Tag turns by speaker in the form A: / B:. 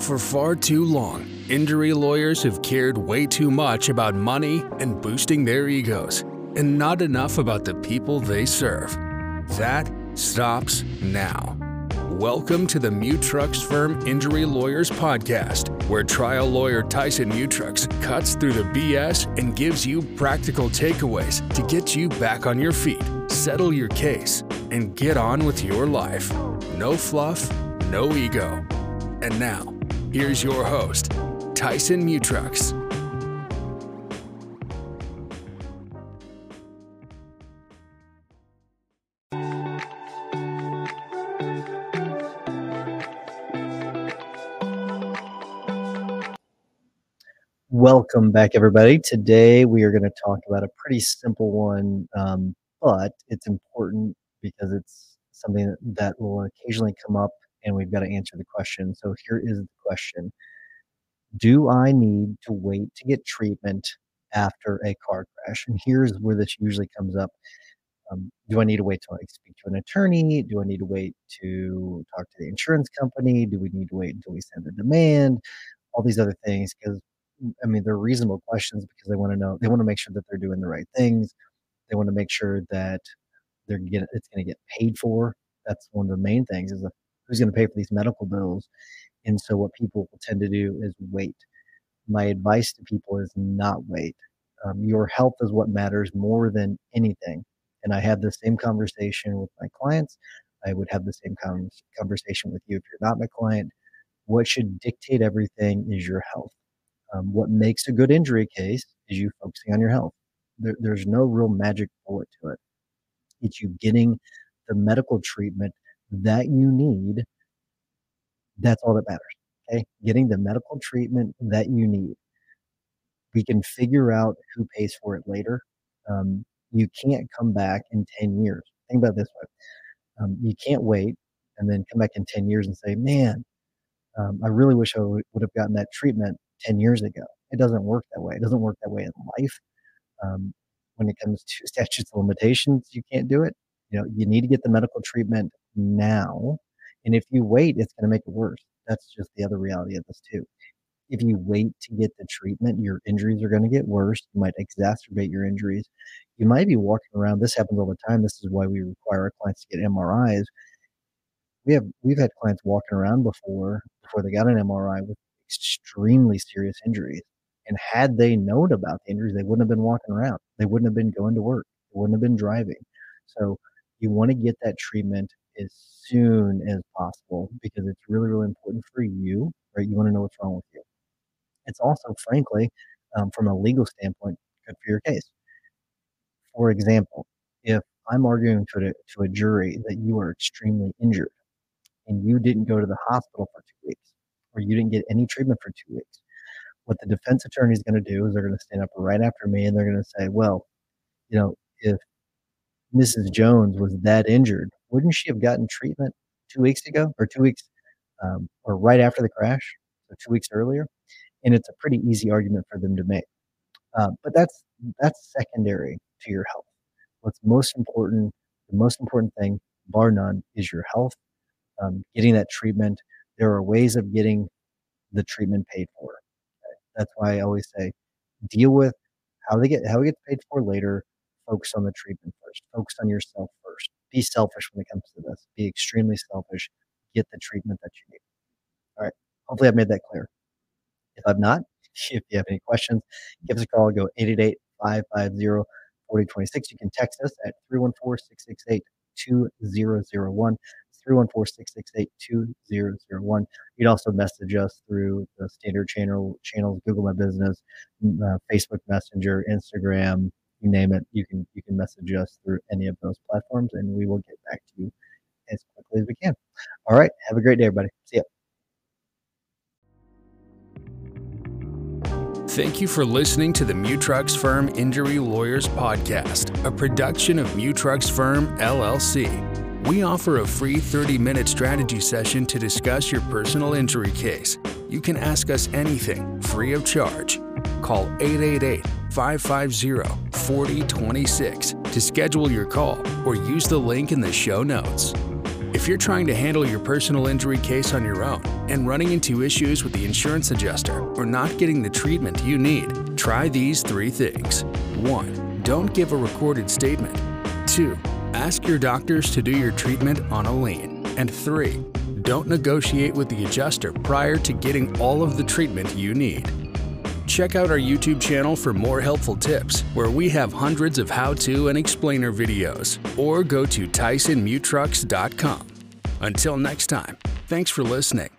A: For far too long, injury lawyers have cared way too much about money and boosting their egos, and not enough about the people they serve. That stops now. Welcome to the Mutrux Firm Injury Lawyers Podcast, where trial lawyer Tyson Mutrux cuts through the BS and gives you practical takeaways to get you back on your feet, settle your case, and get on with your life. No fluff, no ego. And now, here's your host, Tyson Mutrux.
B: Welcome back, everybody. Today we are going to talk about a pretty simple one, um, but it's important because it's something that, that will occasionally come up and we've got to answer the question. So here is the question Do I need to wait to get treatment after a car crash? And here's where this usually comes up. Um, do I need to wait till I speak to an attorney? Do I need to wait to talk to the insurance company? Do we need to wait until we send a demand? All these other things, because I mean, they're reasonable questions because they want to know, they want to make sure that they're doing the right things. They want to make sure that they're get it's going to get paid for. That's one of the main things is who's going to pay for these medical bills. And so what people tend to do is wait. My advice to people is not wait. Um, your health is what matters more than anything. And I have the same conversation with my clients. I would have the same con- conversation with you if you're not my client. What should dictate everything is your health. Um, what makes a good injury case is you focusing on your health. There, there's no real magic bullet to it. It's you getting the medical treatment that you need. That's all that matters. Okay. Getting the medical treatment that you need. We can figure out who pays for it later. Um, you can't come back in 10 years. Think about this way. Um, you can't wait and then come back in 10 years and say, man, um, I really wish I would have gotten that treatment 10 years ago. It doesn't work that way. It doesn't work that way in life. Um, when it comes to statutes of limitations, you can't do it. You know, you need to get the medical treatment now. And if you wait, it's going to make it worse. That's just the other reality of this, too. If you wait to get the treatment, your injuries are going to get worse. You might exacerbate your injuries. You might be walking around. This happens all the time. This is why we require our clients to get MRIs. We have we've had clients walking around before before they got an MRI with extremely serious injuries. And had they known about the injuries, they wouldn't have been walking around. They wouldn't have been going to work. They wouldn't have been driving. So you want to get that treatment as soon as possible because it's really, really important for you, right? You want to know what's wrong with you. It's also, frankly, um, from a legal standpoint, good for your case. For example, if I'm arguing to a, to a jury that you are extremely injured and you didn't go to the hospital for two weeks, or you didn't get any treatment for two weeks. What the defense attorney is going to do is they're going to stand up right after me and they're going to say, well, you know, if Mrs. Jones was that injured, wouldn't she have gotten treatment two weeks ago or two weeks um, or right after the crash, so two weeks earlier? And it's a pretty easy argument for them to make. Uh, but that's that's secondary to your health. What's most important, the most important thing, bar none, is your health. Um, getting that treatment there are ways of getting the treatment paid for. Okay? That's why I always say deal with how they get how it gets paid for later. Focus on the treatment first. Focus on yourself first. Be selfish when it comes to this. Be extremely selfish. Get the treatment that you need. All right. Hopefully, I've made that clear. If I've not, if you have any questions, give us a call. Go 888 550 4026. You can text us at 314 668 2001. 314-668-2001. You'd also message us through the standard channel channels, Google My Business, uh, Facebook Messenger, Instagram, you name it. You can you can message us through any of those platforms, and we will get back to you as quickly as we can. All right. Have a great day, everybody. See ya.
A: Thank you for listening to the Mutrux Firm Injury Lawyers Podcast, a production of Mutrux Firm LLC. We offer a free 30 minute strategy session to discuss your personal injury case. You can ask us anything free of charge. Call 888 550 4026 to schedule your call or use the link in the show notes. If you're trying to handle your personal injury case on your own and running into issues with the insurance adjuster or not getting the treatment you need, try these three things. 1. Don't give a recorded statement. 2. Ask your doctors to do your treatment on a lien. And 3. Don't negotiate with the adjuster prior to getting all of the treatment you need. Check out our YouTube channel for more helpful tips, where we have hundreds of how to and explainer videos, or go to TysonMutrux.com. Until next time, thanks for listening.